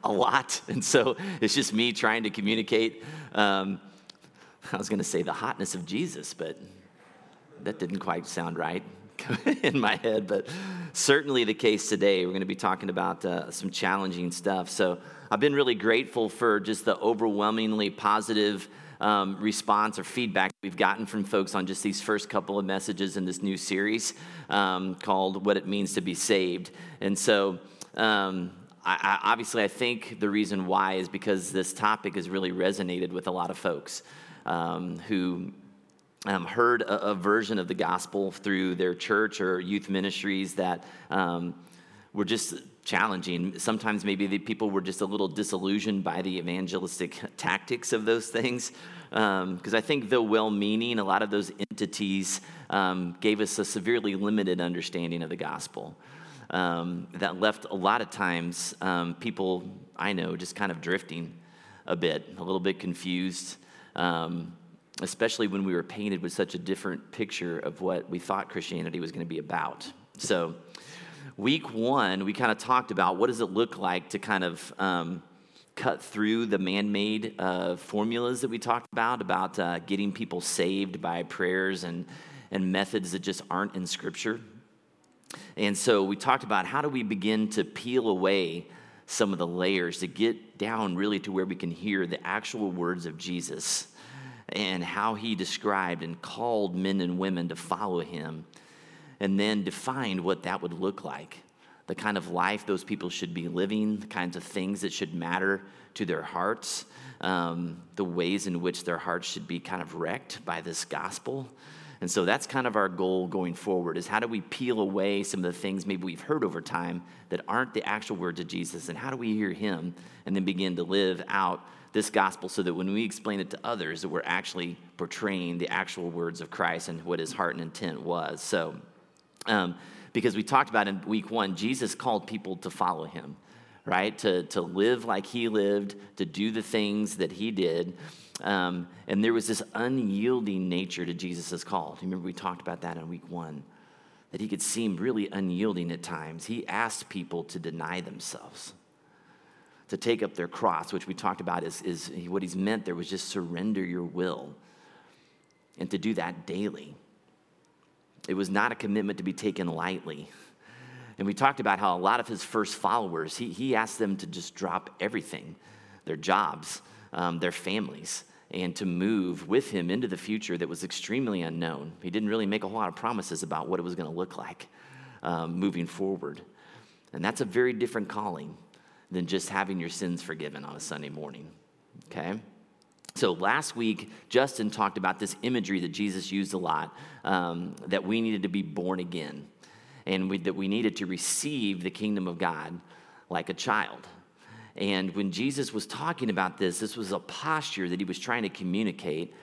a lot. And so it's just me trying to communicate. Um, I was going to say the hotness of Jesus, but that didn't quite sound right in my head. But certainly the case today. We're going to be talking about uh, some challenging stuff. So I've been really grateful for just the overwhelmingly positive um, response or feedback we've gotten from folks on just these first couple of messages in this new series um, called What It Means to Be Saved. And so, um, I, I, obviously, I think the reason why is because this topic has really resonated with a lot of folks um, who um, heard a, a, version of the gospel through their church or youth ministries that um, were just challenging. Sometimes maybe the people were just a little disillusioned by the evangelistic tactics of those things. Because um, I think, though well meaning, a lot of those entities um, gave us a severely limited understanding of the gospel. Um, that left a lot of times um, people I know just kind of drifting a bit, a little bit confused, um, especially when we were painted with such a different picture of what we thought Christianity was going to be about. So, week one, we kind of talked about what does it look like to kind of um, cut through the man-made uh, formulas that we talked about about uh, getting people saved by prayers and and methods that just aren't in Scripture. And so we talked about how do we begin to peel away some of the layers to get down really to where we can hear the actual words of Jesus and how he described and called men and women to follow him and then defined what that would look like the kind of life those people should be living, the kinds of things that should matter to their hearts, um, the ways in which their hearts should be kind of wrecked by this gospel. And so that's kind of our goal going forward is how do we peel away some of the things maybe we've heard over time that aren't the actual words of Jesus and how do we hear him and then begin to live out this gospel so that when we explain it to others that we're actually portraying the actual words of Christ and what his heart and intent was. So um, because we talked about in week one, Jesus called people to follow him, right? To, to live like he lived, to do the things that he did. Um, and there was this unyielding nature to Jesus' call. Remember, we talked about that in week one, that he could seem really unyielding at times. He asked people to deny themselves, to take up their cross, which we talked about is, is what he's meant there was just surrender your will, and to do that daily. It was not a commitment to be taken lightly. And we talked about how a lot of his first followers, he, he asked them to just drop everything their jobs, um, their families, and to move with him into the future that was extremely unknown. He didn't really make a whole lot of promises about what it was going to look like um, moving forward. And that's a very different calling than just having your sins forgiven on a Sunday morning, okay? So last week, Justin talked about this imagery that Jesus used a lot um, that we needed to be born again and we, that we needed to receive the kingdom of God like a child. And when Jesus was talking about this, this was a posture that he was trying to communicate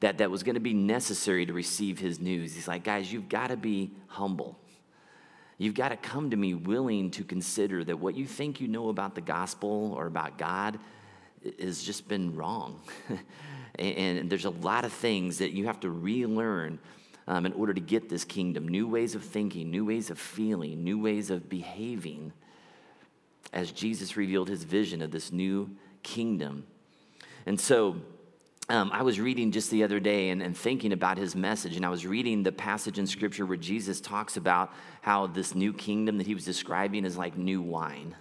that, that was going to be necessary to receive his news. He's like, guys, you've got to be humble. You've got to come to me willing to consider that what you think you know about the gospel or about God has just been wrong. and there's a lot of things that you have to relearn um, in order to get this kingdom new ways of thinking, new ways of feeling, new ways of behaving as Jesus revealed his vision of this new kingdom. And so, um, I was reading just the other day and, and, thinking about his message, and I was reading the passage in scripture where Jesus talks about how this new kingdom that he was describing is like new wine.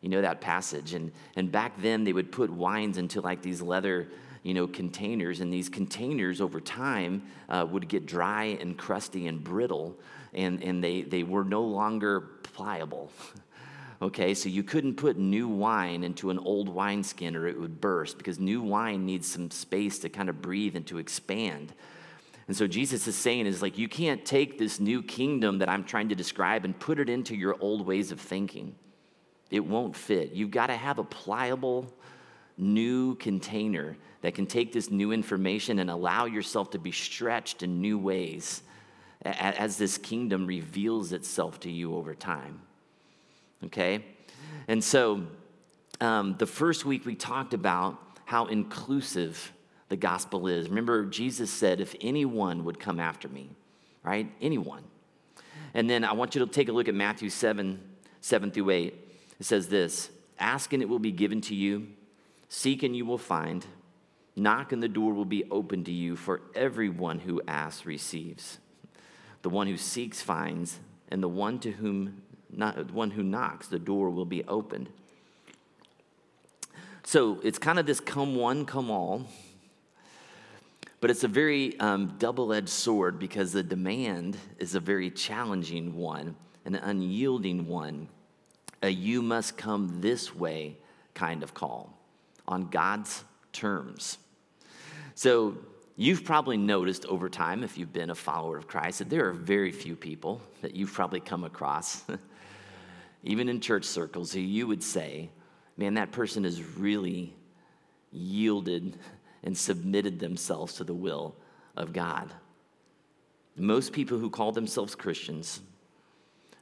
You know that passage. And, and back then, they would put wines into like these leather you know, containers, and these containers over time uh, would get dry and crusty and brittle, and, and they, they were no longer pliable. okay, so you couldn't put new wine into an old wineskin or it would burst because new wine needs some space to kind of breathe and to expand. And so Jesus is saying is like you can't take this new kingdom that I'm trying to describe and put it into your old ways of thinking it won't fit. You've got to have a pliable, new container that can take this new information and allow yourself to be stretched in new ways as this kingdom reveals itself to you over time. Okay? And so, um, the first week we talked about how inclusive the gospel is. Remember, Jesus said, If anyone would come after me, right? Anyone. And then I want you to take a look at Matthew 7 7 through 8. It says this Ask and it will be given to you. Seek and you will find. Knock and the door will be open to you, for everyone who asks receives. The one who seeks finds, and the one to whom not, one who knocks, the door will be opened. So it's kind of this come one, come all. But it's a very um, double edged sword because the demand is a very challenging one, an unyielding one, a you must come this way kind of call on God's terms. So you've probably noticed over time, if you've been a follower of Christ, that there are very few people that you've probably come across, even in church circles, who you would say, man, that person has really yielded and submitted themselves to the will of God. Most people who call themselves Christians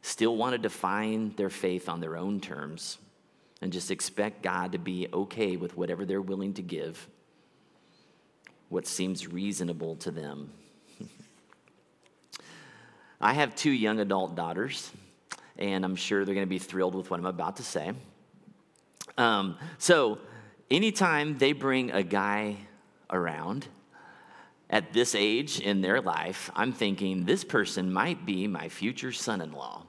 still want to define their faith on their own terms and just expect God to be okay with whatever they're willing to give, what seems reasonable to them. I have two young adult daughters, and I'm sure they're going to be thrilled with what I'm about to say. Um, so, anytime they bring a guy around at this age in their life, I'm thinking this person might be my future son in law.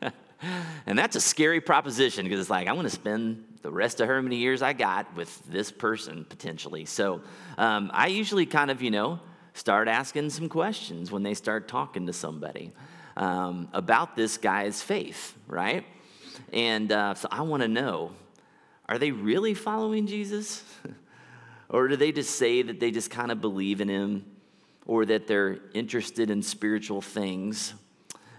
and that's a scary proposition because it's like, I'm going to spend the rest of how many years I got with this person potentially. So um, I usually kind of, you know, start asking some questions when they start talking to somebody um, about this guy's faith, right? And uh, so I want to know are they really following Jesus? or do they just say that they just kind of believe in him or that they're interested in spiritual things?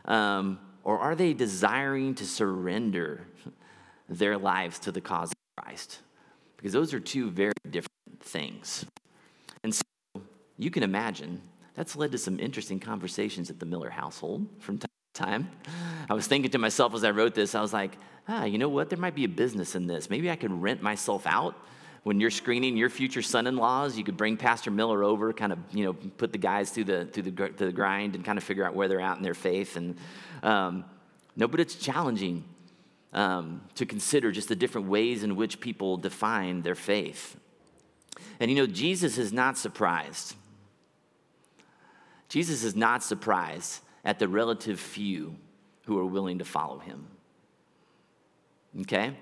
Um, or are they desiring to surrender their lives to the cause of Christ? Because those are two very different things. And so you can imagine that's led to some interesting conversations at the Miller household from time to time. I was thinking to myself as I wrote this, I was like, ah, you know what? There might be a business in this. Maybe I could rent myself out when you're screening your future son-in-laws, you could bring Pastor Miller over, kind of, you know, put the guys through the through the, the grind and kind of figure out where they're at in their faith. And um, no, but it's challenging um, to consider just the different ways in which people define their faith. And you know, Jesus is not surprised. Jesus is not surprised at the relative few who are willing to follow him. Okay?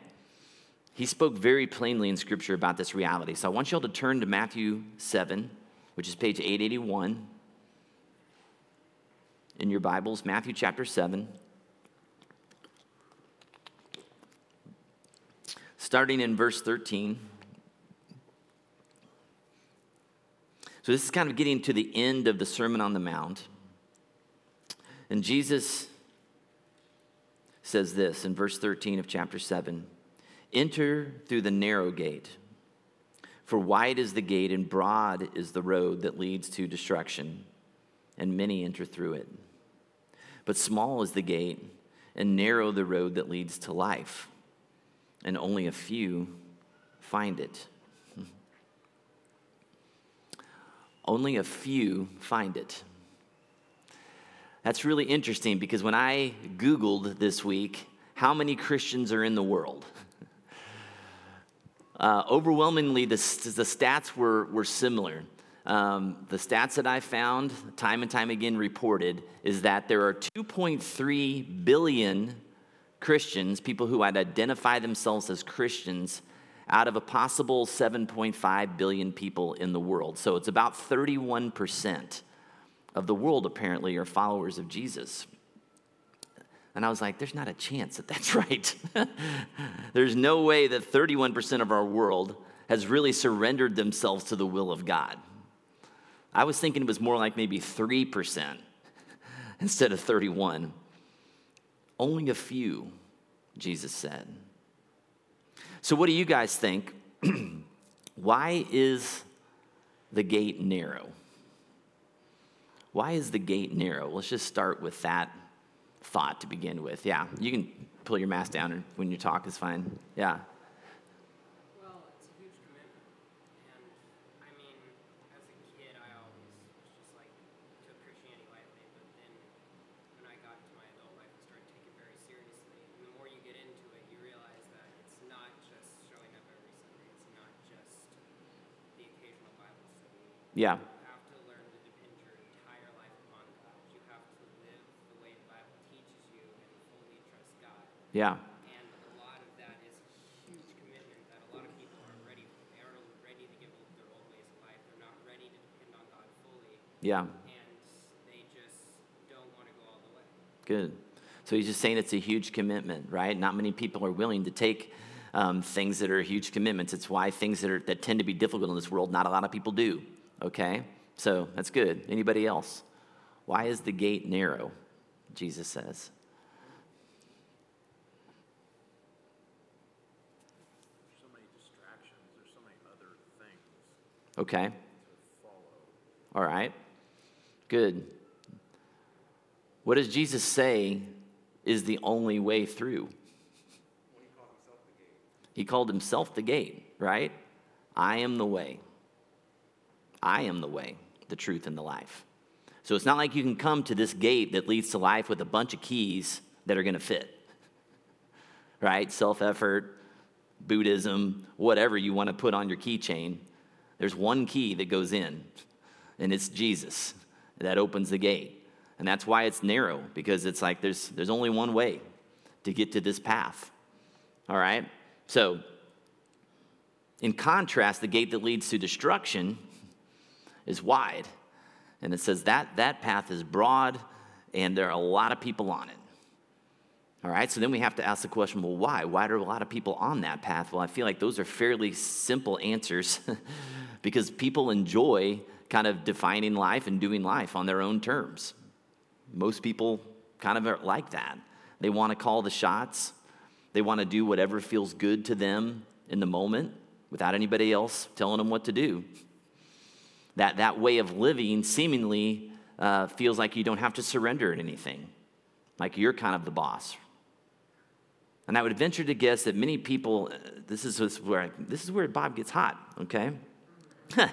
He spoke very plainly in Scripture about this reality. So I want you all to turn to Matthew 7, which is page 881 in your Bibles, Matthew chapter 7. Starting in verse 13. So this is kind of getting to the end of the Sermon on the Mount. And Jesus says this in verse 13 of chapter 7 Enter through the narrow gate. For wide is the gate and broad is the road that leads to destruction, and many enter through it. But small is the gate and narrow the road that leads to life, and only a few find it. Only a few find it. That's really interesting because when I Googled this week, how many Christians are in the world? Uh, overwhelmingly, the, the stats were, were similar. Um, the stats that I found, time and time again reported, is that there are 2.3 billion Christians, people who identify themselves as Christians, out of a possible 7.5 billion people in the world. So it's about 31% of the world, apparently, are followers of Jesus. And I was like, there's not a chance that that's right. there's no way that 31% of our world has really surrendered themselves to the will of God. I was thinking it was more like maybe 3% instead of 31. Only a few, Jesus said. So, what do you guys think? Why is the gate narrow? Why is the gate narrow? Let's just start with that thought to begin with. Yeah, you can pull your mask down when you talk is fine. Yeah. not Yeah. You have to learn to depend your entire life upon God. You have to live the way the Bible teaches you and fully trust God. Yeah. And a lot of that is a huge commitment that a lot of people aren't ready for. They aren't ready to give up their old ways of life. They're not ready to depend on God fully. Yeah. And they just don't want to go all the way. Good. So he's just saying it's a huge commitment, right? Not many people are willing to take um, things that are huge commitments. It's why things that, are, that tend to be difficult in this world, not a lot of people do, okay? So that's good. Anybody else? Why is the gate narrow? Jesus says. There's so many distractions, there's so many other things Okay. All right. Good. What does Jesus say is the only way through? He called himself the gate, right? I am the way. I am the way, the truth, and the life. So it's not like you can come to this gate that leads to life with a bunch of keys that are going to fit, right? Self effort, Buddhism, whatever you want to put on your keychain. There's one key that goes in, and it's Jesus that opens the gate. And that's why it's narrow, because it's like there's, there's only one way to get to this path. All right? So, in contrast, the gate that leads to destruction is wide. And it says that that path is broad and there are a lot of people on it. All right, so then we have to ask the question well, why? Why are a lot of people on that path? Well, I feel like those are fairly simple answers because people enjoy kind of defining life and doing life on their own terms. Most people kind of are like that. They want to call the shots, they want to do whatever feels good to them in the moment without anybody else telling them what to do. That, that way of living seemingly uh, feels like you don't have to surrender at anything, like you're kind of the boss. And I would venture to guess that many people, uh, this is where, this is where Bob gets hot, okay?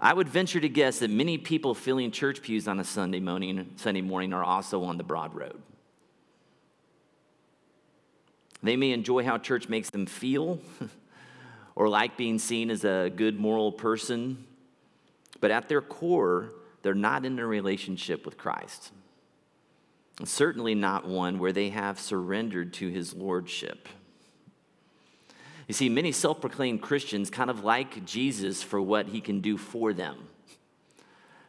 I would venture to guess that many people filling church pews on a Sunday morning, Sunday morning are also on the broad road. They may enjoy how church makes them feel or like being seen as a good moral person, but at their core, they're not in a relationship with Christ. And Certainly not one where they have surrendered to his lordship. You see, many self proclaimed Christians kind of like Jesus for what he can do for them.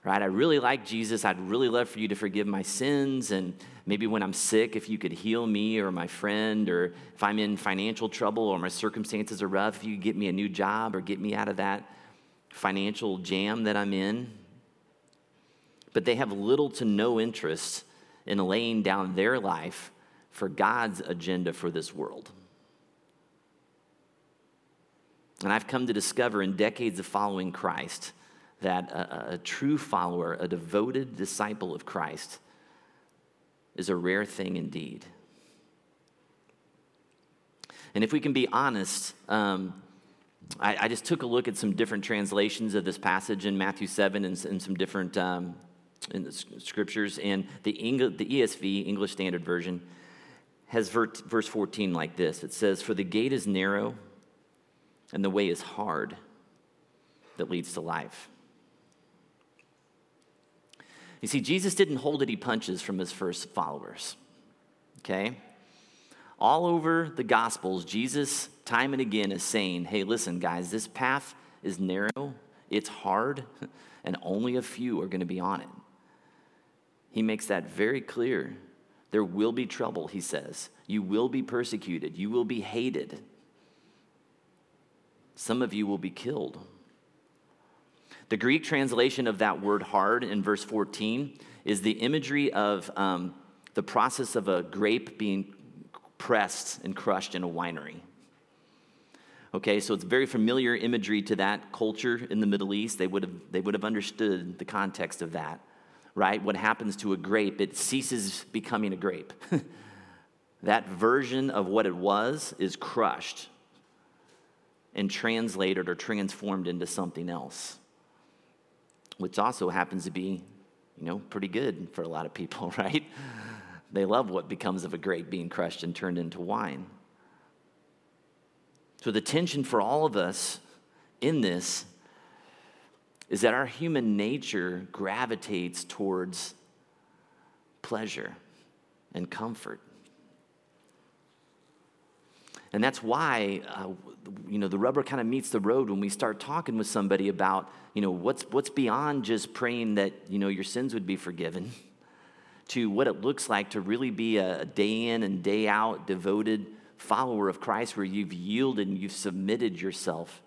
Right? I really like Jesus. I'd really love for you to forgive my sins. And maybe when I'm sick, if you could heal me or my friend, or if I'm in financial trouble or my circumstances are rough, if you could get me a new job or get me out of that financial jam that I'm in. But they have little to no interest in laying down their life for God's agenda for this world. And I've come to discover in decades of following Christ that a, a, true follower, a devoted disciple of Christ, is a rare thing indeed. And if we can be honest, um, I, I, just took a look at some different translations of this passage in Matthew 7 and, and some different um, scriptures. And the, English, the ESV, English Standard Version, has verse 14 like this It says, For the gate is narrow and the way is hard that leads to life. You see, Jesus didn't hold any punches from his first followers, okay? All over the Gospels, Jesus, time and again, is saying, hey, listen, guys, this path is narrow, it's hard, and only a few are going to be on it. He makes that very clear. There will be trouble, he says. You will be persecuted, you will be hated. Some of you will be killed. The Greek translation of that word hard in verse 14 is the imagery of um, the process of a grape being pressed and crushed in a winery. Okay, so it's very familiar imagery to that culture in the Middle East. They would have, they would have understood the context of that, right? What happens to a grape, it ceases becoming a grape. that version of what it was is crushed and translated or transformed into something else, which also happens to be, you know, pretty good for a lot of people, right? They love what becomes of a grape being crushed and turned into wine. So the tension for all of us in this is that our human nature gravitates towards pleasure and comfort. And that's why, uh, you know, the rubber kind of meets the road when we start talking with somebody about, you know, what's, what's beyond just praying that, you know, your sins would be forgiven to what it looks like to really be a day in and day out devoted follower of Christ where you've yielded and you've submitted yourself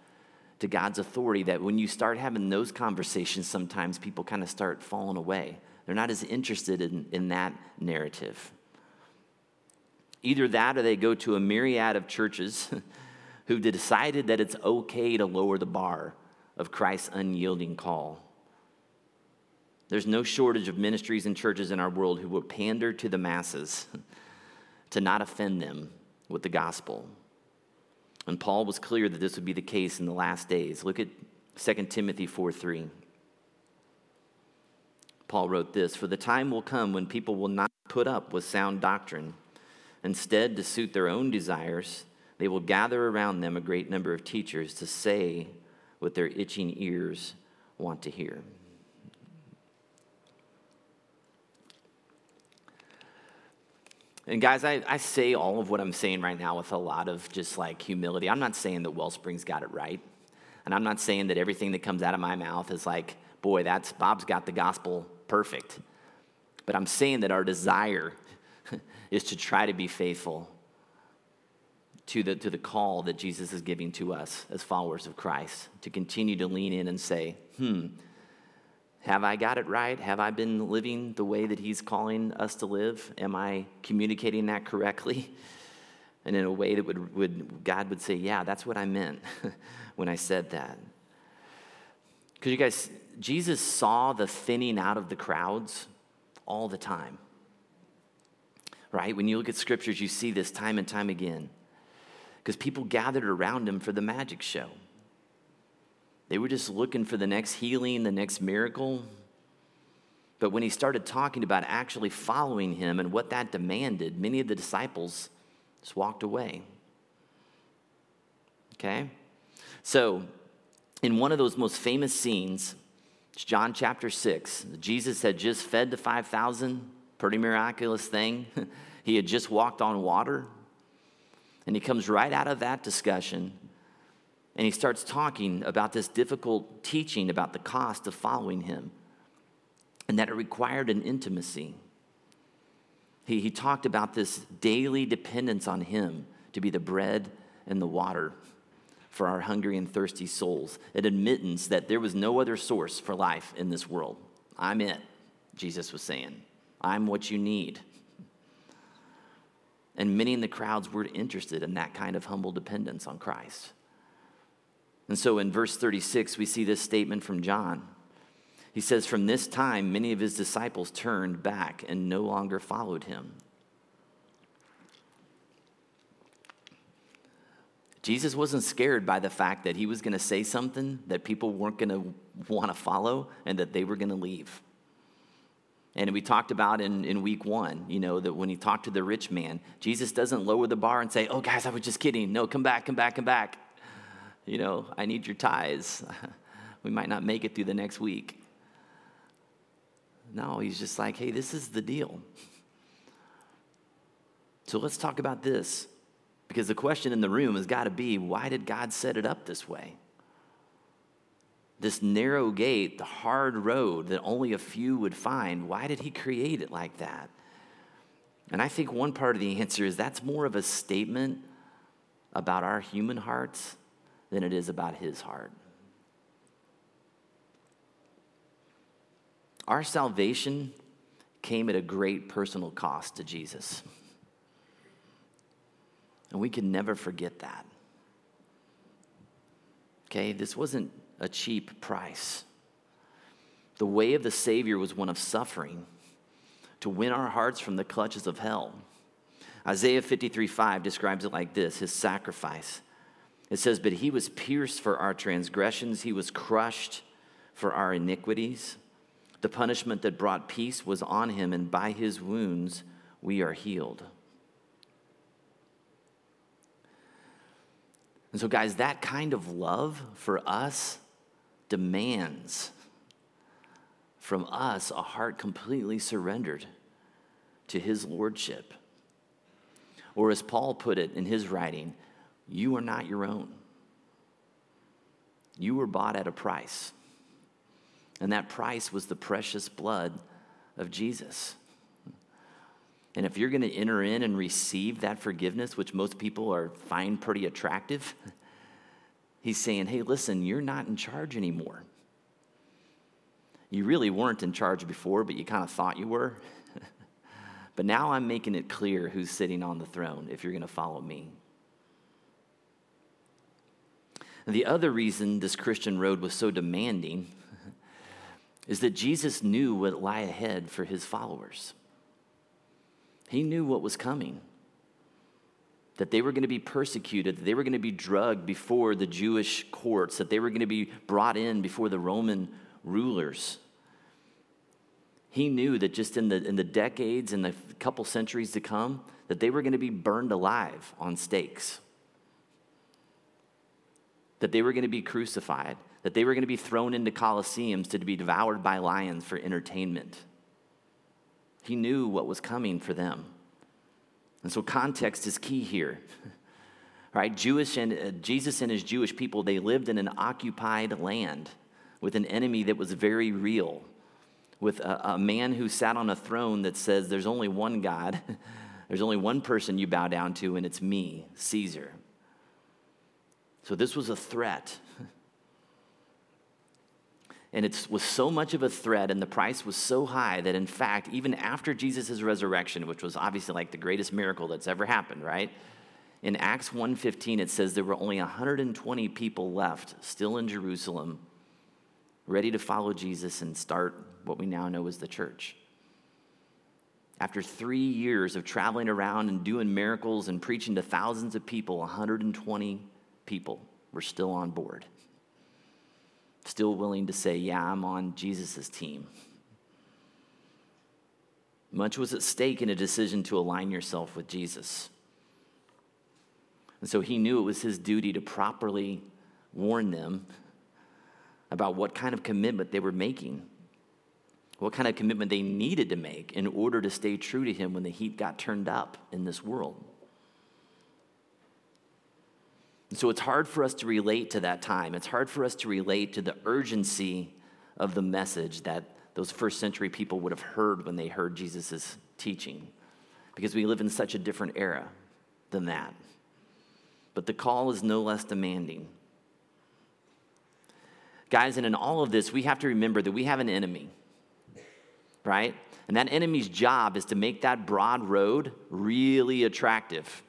to God's authority. That when you start having those conversations, sometimes people kind of start falling away. They're not as interested in, in that narrative. Either that or they go to a myriad of churches who've decided that it's okay to lower the bar of Christ's unyielding call. There's no shortage of ministries and churches in our world who will pander to the masses to not offend them with the gospel. And Paul was clear that this would be the case in the last days. Look at 2 Timothy 4 3. Paul wrote this For the time will come when people will not put up with sound doctrine Instead, to suit their own desires, they will gather around them a great number of teachers to say what their itching ears want to hear. And guys, I, I say all of what I'm saying right now with a lot of just like humility. I'm not saying that Wellspring's got it right. And I'm not saying that everything that comes out of my mouth is like, boy, that's Bob's got the gospel perfect. But I'm saying that our desire is to try to be faithful to the, to the call that Jesus is giving to us as followers of Christ, to continue to lean in and say, hmm, have I got it right? Have I been living the way that He's calling us to live? Am I communicating that correctly? And in a way that would, would God would say, yeah, that's what I meant when I said that. Because you guys, Jesus saw the thinning out of the crowds all the time right? When you look at scriptures, you see this time and time again. Because people gathered around him for the magic show. They were just looking for the next healing, the next miracle. But when he started talking about actually following him and what that demanded, many of the disciples just walked away. Okay? So, in one of those most famous scenes, it's John chapter 6, Jesus had just fed the 5,000 Pretty miraculous thing. he had just walked on water. And he comes right out of that discussion and he starts talking about this difficult teaching about the cost of following him and that it required an intimacy. He, he talked about this daily dependence on him to be the bread and the water for our hungry and thirsty souls, an admittance that there was no other source for life in this world. I'm it, Jesus was saying. I'm what you need. And many in the crowds were interested in that kind of humble dependence on Christ. And so in verse 36, we see this statement from John. He says, From this time, many of his disciples turned back and no longer followed him. Jesus wasn't scared by the fact that he was going to say something that people weren't going to want to follow and that they were going to leave. And we talked about in, in week one, you know, that when he talked to the rich man, Jesus doesn't lower the bar and say, Oh, guys, I was just kidding. No, come back, come back, come back. You know, I need your ties. we might not make it through the next week. No, he's just like, Hey, this is the deal. So let's talk about this. Because the question in the room has got to be why did God set it up this way? this narrow gate, the hard road that only a few would find, why did he create it like that? And I think one part of the answer is that's more of a statement about our human hearts than it is about his heart. Our salvation came at a great personal cost to Jesus. And we can never forget that. Okay, this wasn't a cheap price. The way of the Savior was one of suffering to win our hearts from the clutches of hell. Isaiah 53 5 describes it like this his sacrifice. It says, But he was pierced for our transgressions, he was crushed for our iniquities. The punishment that brought peace was on him, and by his wounds we are healed. And so, guys, that kind of love for us demands from us a heart completely surrendered to his lordship. Or, as Paul put it in his writing, you are not your own. You were bought at a price. And that price was the precious blood of Jesus. And if you're going to enter in and receive that forgiveness, which most people are find pretty attractive, he's saying, hey, listen, you're not in charge anymore. You really weren't in charge before, but you kind of thought you were. but now I'm making it clear who's sitting on the throne if you're going to follow me. The other reason this Christian road was so demanding is that Jesus knew what lay ahead for his followers. He knew what was coming. That they were going to be persecuted, that they were going to be drugged before the Jewish courts, that they were going to be brought in before the Roman rulers. He knew that just in the, in the decades and the couple centuries to come, that they were going to be burned alive on stakes that they were going to be crucified, that they were going to be thrown into colosseums to be devoured by lions for entertainment. He knew what was coming for them. And so context is key here. Right? Jewish and uh, Jesus and his Jewish people, they lived in an occupied land with an enemy that was very real, with a, a man who sat on a throne that says there's only one God, there's only one person you bow down to, and it's me, Caesar. So this was a threat. And it was so much of a threat, and the price was so high that, in fact, even after Jesus' resurrection, which was obviously like the greatest miracle that's ever happened, right? In Acts 1:15, it says there were only 120 people left, still in Jerusalem, ready to follow Jesus and start what we now know as the church. After three years of traveling around and doing miracles and preaching to thousands of people, 120 people were still on board, still willing to say, Yeah, I'm on Jesus' team. Much was at stake in a decision to align yourself with Jesus. And so he knew it was his duty to properly warn them about what kind of commitment they were making, what kind of commitment they needed to make in order to stay true to him when the heat got turned up in this world. And so it's hard for us to relate to that time. It's hard for us to relate to the urgency of the message that those first century people would have heard when they heard Jesus' teaching, because we live in such a different era than that. But the call is no less demanding. Guys, and in all of this, we have to remember that we have an enemy, right? And that enemy's job is to make that broad road really attractive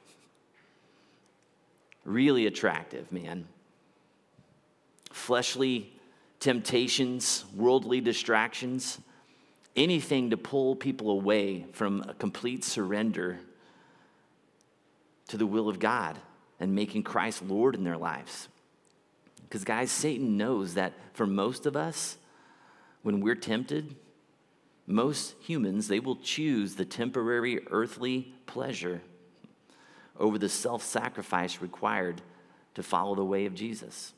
really attractive, man. Fleshly temptations, worldly distractions, anything to pull people away from a complete surrender to the will of God and making Christ Lord in their lives. Because, guys, Satan knows that for most of us, when we're tempted, most humans, they will choose the temporary earthly pleasure over the self sacrifice required to follow the way of Jesus.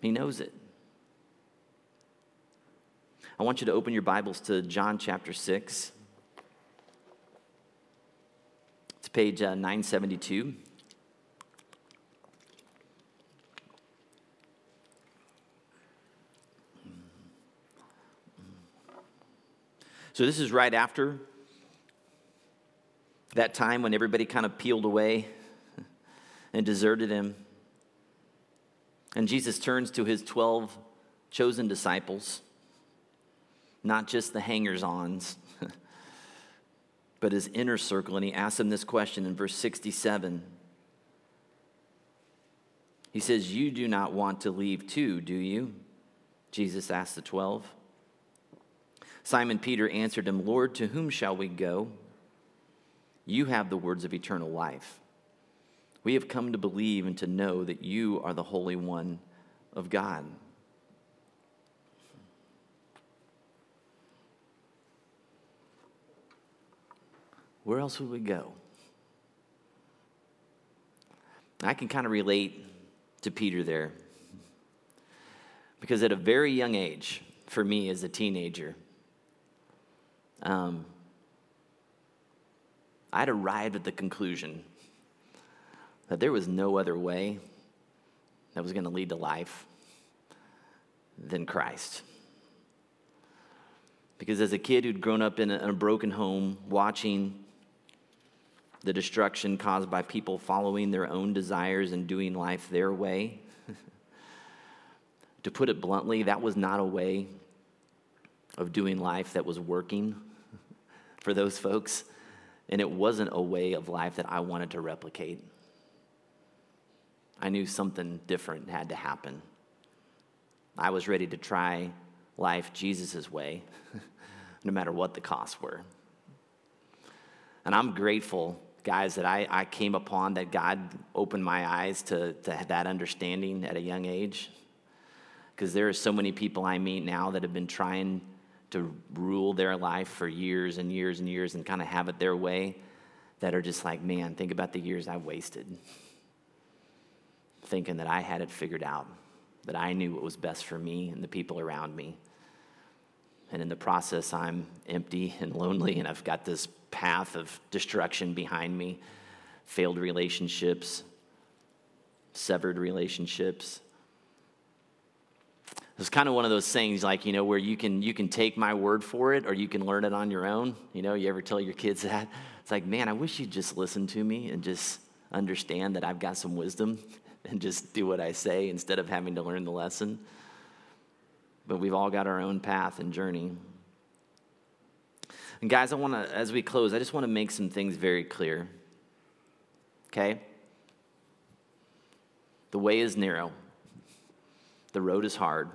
He knows it. I want you to open your Bibles to John chapter 6. It's page uh, 972. So, this is right after that time when everybody kind of peeled away and deserted him. And Jesus turns to his 12 chosen disciples, not just the hangers ons, but his inner circle. And he asks them this question in verse 67. He says, You do not want to leave too, do you? Jesus asked the 12. Simon Peter answered him, Lord, to whom shall we go? You have the words of eternal life. We have come to believe and to know that you are the Holy One of God. Where else would we go? I can kind of relate to Peter there. Because at a very young age, for me as a teenager, um, I'd arrived at the conclusion that there was no other way that was going to lead to life than Christ. Because as a kid who'd grown up in a, in a broken home, watching the destruction caused by people following their own desires and doing life their way, to put it bluntly, that was not a way of doing life that was working for those folks. And it wasn't a way of life that I wanted to replicate. I knew something different had to happen. I was ready to try life Jesus' way, no matter what the costs were. And I'm grateful, guys, that I, I came upon that God opened my eyes to, to that understanding at a young age. Because there are so many people I meet now that have been trying to rule their life for years and years and years and kind of have it their way that are just like, man, think about the years I wasted thinking that I had it figured out, that I knew what was best for me and the people around me. And in the process, I'm empty and lonely, and I've got this path of destruction behind me failed relationships, severed relationships. It's kind of one of those things like, you know, where you can, you can take my word for it or you can learn it on your own. You know, you ever tell your kids that? It's like, man, I wish you'd just listen to me and just understand that I've got some wisdom and just do what I say instead of having to learn the lesson. But we've all got our own path and journey. And guys, I want to, as we close, I just want to make some things very clear. Okay? The way is narrow, the road is hard.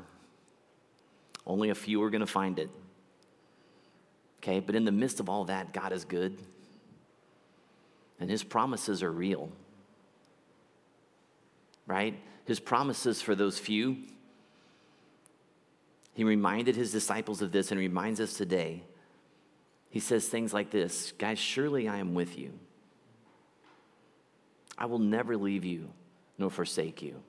Only a few are going to find it. Okay? But in the midst of all that, God is good, and His promises are real right? His promises for those few. He reminded his disciples of this and reminds us today. He says things like this Guys, surely I am with you. I will never leave you nor forsake you.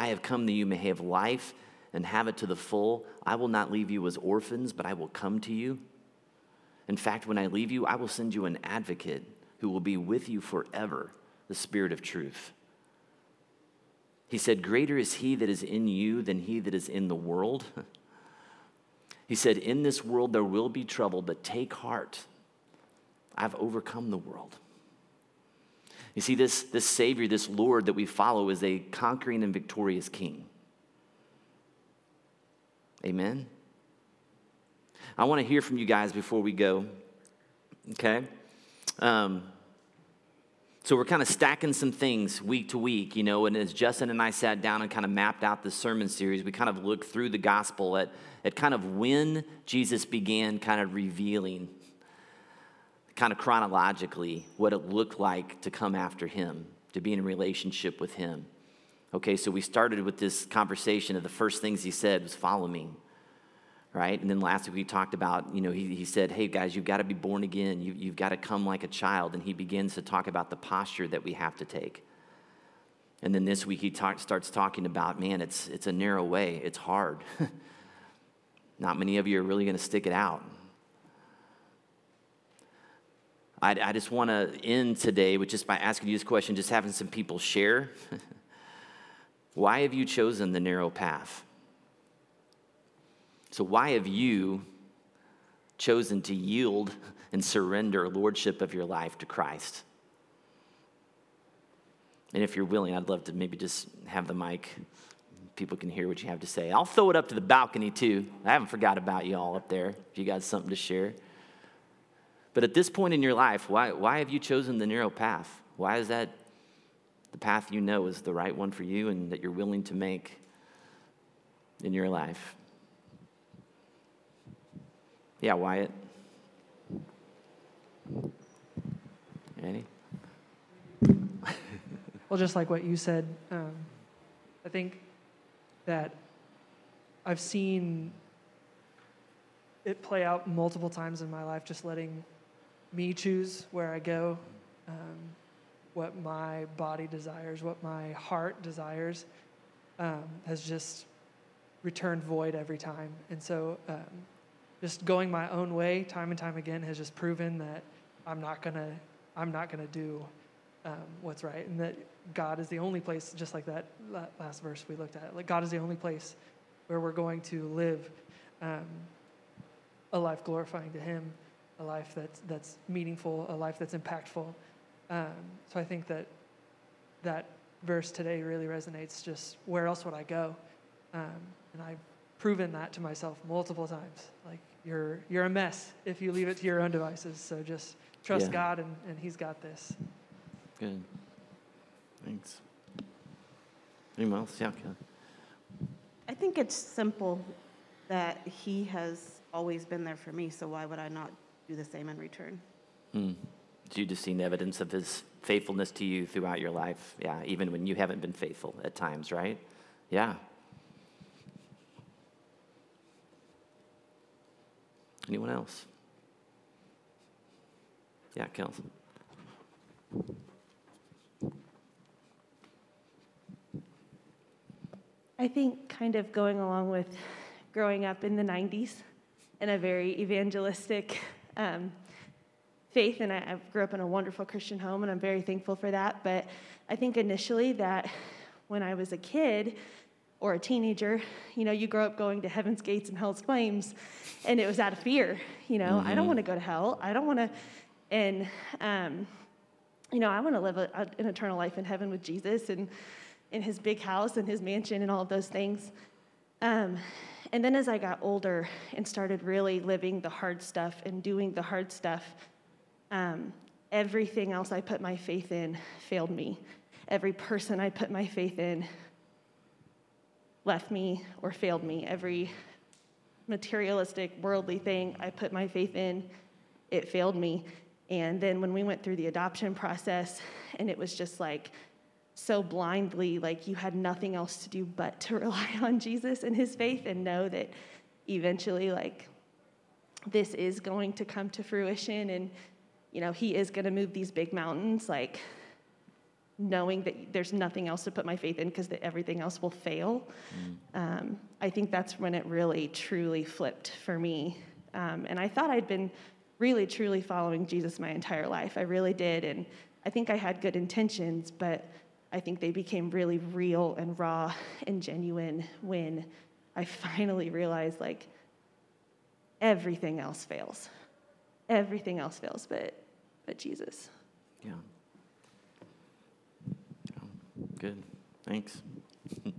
I have come that you may have life and have it to the full. I will not leave you as orphans, but I will come to you. In fact, when I leave you, I will send you an advocate who will be with you forever, the Spirit of truth. He said, Greater is he that is in you than he that is in the world. He said, In this world there will be trouble, but take heart. I've overcome the world. You see, this, this Savior, this Lord that we follow, is a conquering and victorious King. Amen. I want to hear from you guys before we go. Okay? Um, so we're kind of stacking some things week to week, you know, and as Justin and I sat down and kind of mapped out the sermon series, we kind of looked through the gospel at, at kind of when Jesus began kind of revealing, kind of chronologically, what it looked like to come after him, to be in a relationship with him. Okay, so we started with this conversation of the first things he said was follow me right? And then last week we talked about, you know, he, he said, hey guys, you've got to be born again. You, you've got to come like a child. And he begins to talk about the posture that we have to take. And then this week he talk, starts talking about, man, it's, it's a narrow way, it's hard. Not many of you are really going to stick it out. I, I just want to end today with just by asking you this question, just having some people share. Why have you chosen the narrow path? So, why have you chosen to yield and surrender lordship of your life to Christ? And if you're willing, I'd love to maybe just have the mic. People can hear what you have to say. I'll throw it up to the balcony too. I haven't forgot about you all up there if you got something to share. But at this point in your life, why, why have you chosen the narrow path? Why is that the path you know is the right one for you and that you're willing to make in your life? Yeah, Wyatt. Annie? well, just like what you said, um, I think that I've seen it play out multiple times in my life, just letting me choose where I go, um, what my body desires, what my heart desires, um, has just returned void every time. And so, um, just going my own way, time and time again, has just proven that I'm not gonna, I'm not gonna do um, what's right, and that God is the only place, just like that last verse we looked at. Like God is the only place where we're going to live um, a life glorifying to Him, a life that's that's meaningful, a life that's impactful. Um, so I think that that verse today really resonates. Just where else would I go? Um, and I've proven that to myself multiple times. Like you're you're a mess if you leave it to your own devices. So just trust yeah. God, and, and He's got this. Good. Thanks. Anyone else? Yeah, Kelly. I think it's simple that He has always been there for me. So why would I not do the same in return? Hmm. You just seen evidence of His faithfulness to you throughout your life. Yeah, even when you haven't been faithful at times, right? Yeah. Anyone else? Yeah, Kelsey. I think kind of going along with growing up in the 90s in a very evangelistic um, faith, and I, I grew up in a wonderful Christian home, and I'm very thankful for that. But I think initially that when I was a kid or a teenager, you know, you grow up going to heaven's gates and hell's flames, and it was out of fear. You know, mm-hmm. I don't mm-hmm. want to go to hell. I don't want to, and um, you know, I want to live a, a, an eternal life in heaven with Jesus and in His big house and His mansion and all of those things. Um, and then as I got older and started really living the hard stuff and doing the hard stuff, um, everything else I put my faith in failed me. Every person I put my faith in left me or failed me. Every materialistic, worldly thing I put my faith in, it failed me. And then when we went through the adoption process, and it was just like so blindly, like you had nothing else to do but to rely on Jesus and his faith and know that eventually, like, this is going to come to fruition and you know, he is going to move these big mountains, like knowing that there's nothing else to put my faith in because everything else will fail. Mm. Um, I think that's when it really, truly flipped for me. Um, and I thought I'd been really, truly following Jesus my entire life. I really did. And I think I had good intentions, but I think they became really real and raw and genuine when I finally realized like everything else fails everything else fails but, but Jesus. Yeah. Oh, good. Thanks.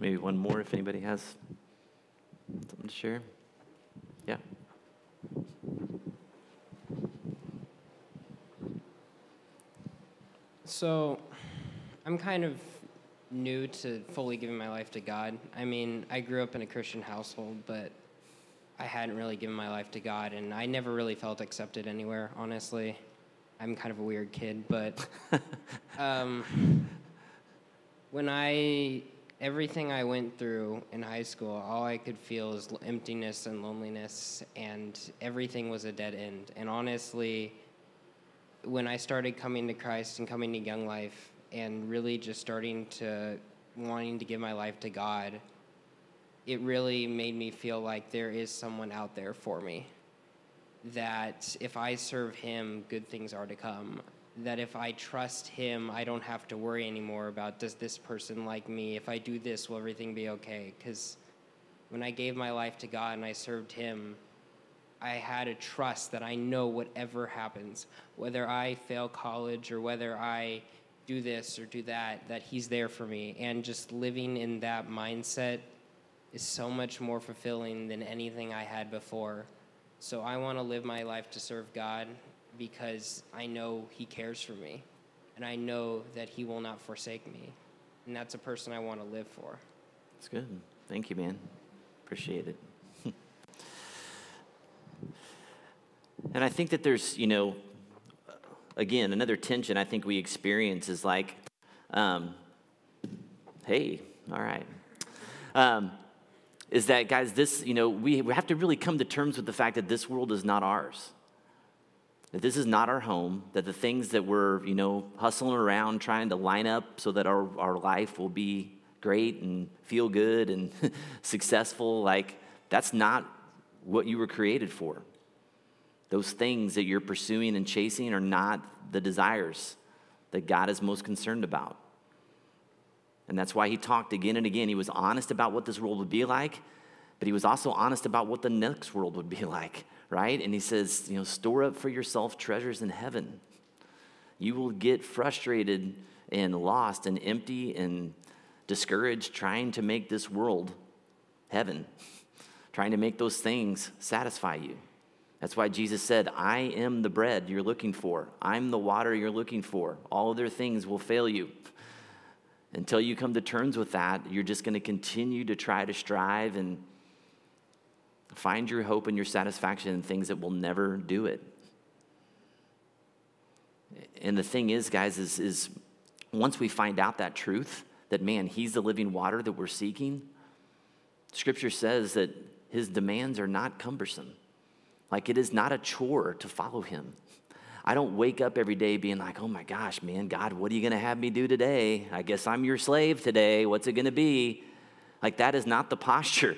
Maybe one more if anybody has something to share. So, I'm kind of new to fully giving my life to God. I mean, I grew up in a Christian household, but I hadn't really given my life to God, and I never really felt accepted anywhere, honestly. I'm kind of a weird kid, but um, when I, everything I went through in high school, all I could feel is emptiness and loneliness, and everything was a dead end. And honestly, when I started coming to Christ and coming to Young Life, and really just starting to wanting to give my life to God, it really made me feel like there is someone out there for me. That if I serve him, good things are to come. That if I trust him, I don't have to worry anymore about does this person like me? If I do this, will everything be okay? Because when I gave my life to God and I served him, I had a trust that I know whatever happens, whether I fail college or whether I do this or do that, that He's there for me. And just living in that mindset is so much more fulfilling than anything I had before. So I want to live my life to serve God because I know He cares for me and I know that He will not forsake me. And that's a person I want to live for. That's good. Thank you, man. Appreciate it. And I think that there's, you know, again, another tension I think we experience is like, um, hey, all right. Um, is that, guys, this, you know, we, we have to really come to terms with the fact that this world is not ours. That this is not our home, that the things that we're, you know, hustling around trying to line up so that our, our life will be great and feel good and successful. Like, that's not what you were created for. Those things that you're pursuing and chasing are not the desires that God is most concerned about. And that's why he talked again and again. He was honest about what this world would be like, but he was also honest about what the next world would be like, right? And he says, you know, store up for yourself treasures in heaven. You will get frustrated and lost and empty and discouraged trying to make this world heaven, trying to make those things satisfy you. That's why Jesus said, I am the bread you're looking for. I'm the water you're looking for. All other things will fail you. Until you come to terms with that, you're just going to continue to try to strive and find your hope and your satisfaction in things that will never do it. And the thing is, guys, is, is once we find out that truth, that man, he's the living water that we're seeking, scripture says that his demands are not cumbersome. Like it is not a chore to follow him. I don't wake up every day being like, oh my gosh, man, God, what are you going to have me do today? I guess I'm your slave today. What's it going to be? Like, that is not the posture.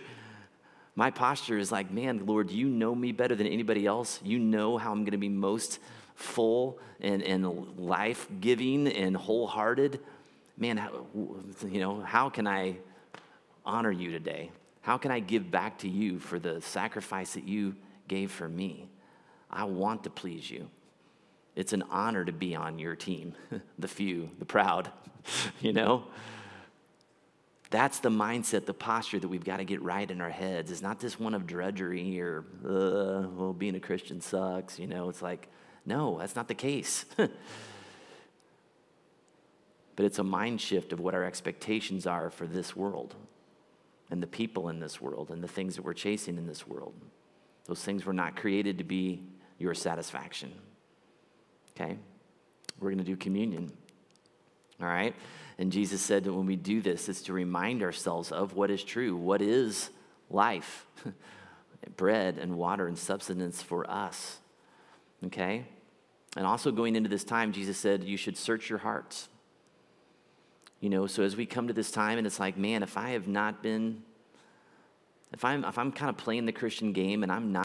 My posture is like, man, Lord, you know me better than anybody else. You know how I'm going to be most full and, and life giving and wholehearted. Man, how, you know, how can I honor you today? How can I give back to you for the sacrifice that you gave for me? I want to please you. It's an honor to be on your team, the few, the proud, you know? That's the mindset, the posture that we've got to get right in our heads. It's not this one of drudgery or, well, being a Christian sucks, you know? It's like, no, that's not the case. but it's a mind shift of what our expectations are for this world and the people in this world and the things that we're chasing in this world. Those things were not created to be your satisfaction. Okay? We're going to do communion. All right? And Jesus said that when we do this, it's to remind ourselves of what is true. What is life? Bread and water and substance for us. Okay? And also going into this time, Jesus said, you should search your hearts. You know, so as we come to this time and it's like, man, if I have not been, if I'm, if I'm kind of playing the Christian game and I'm not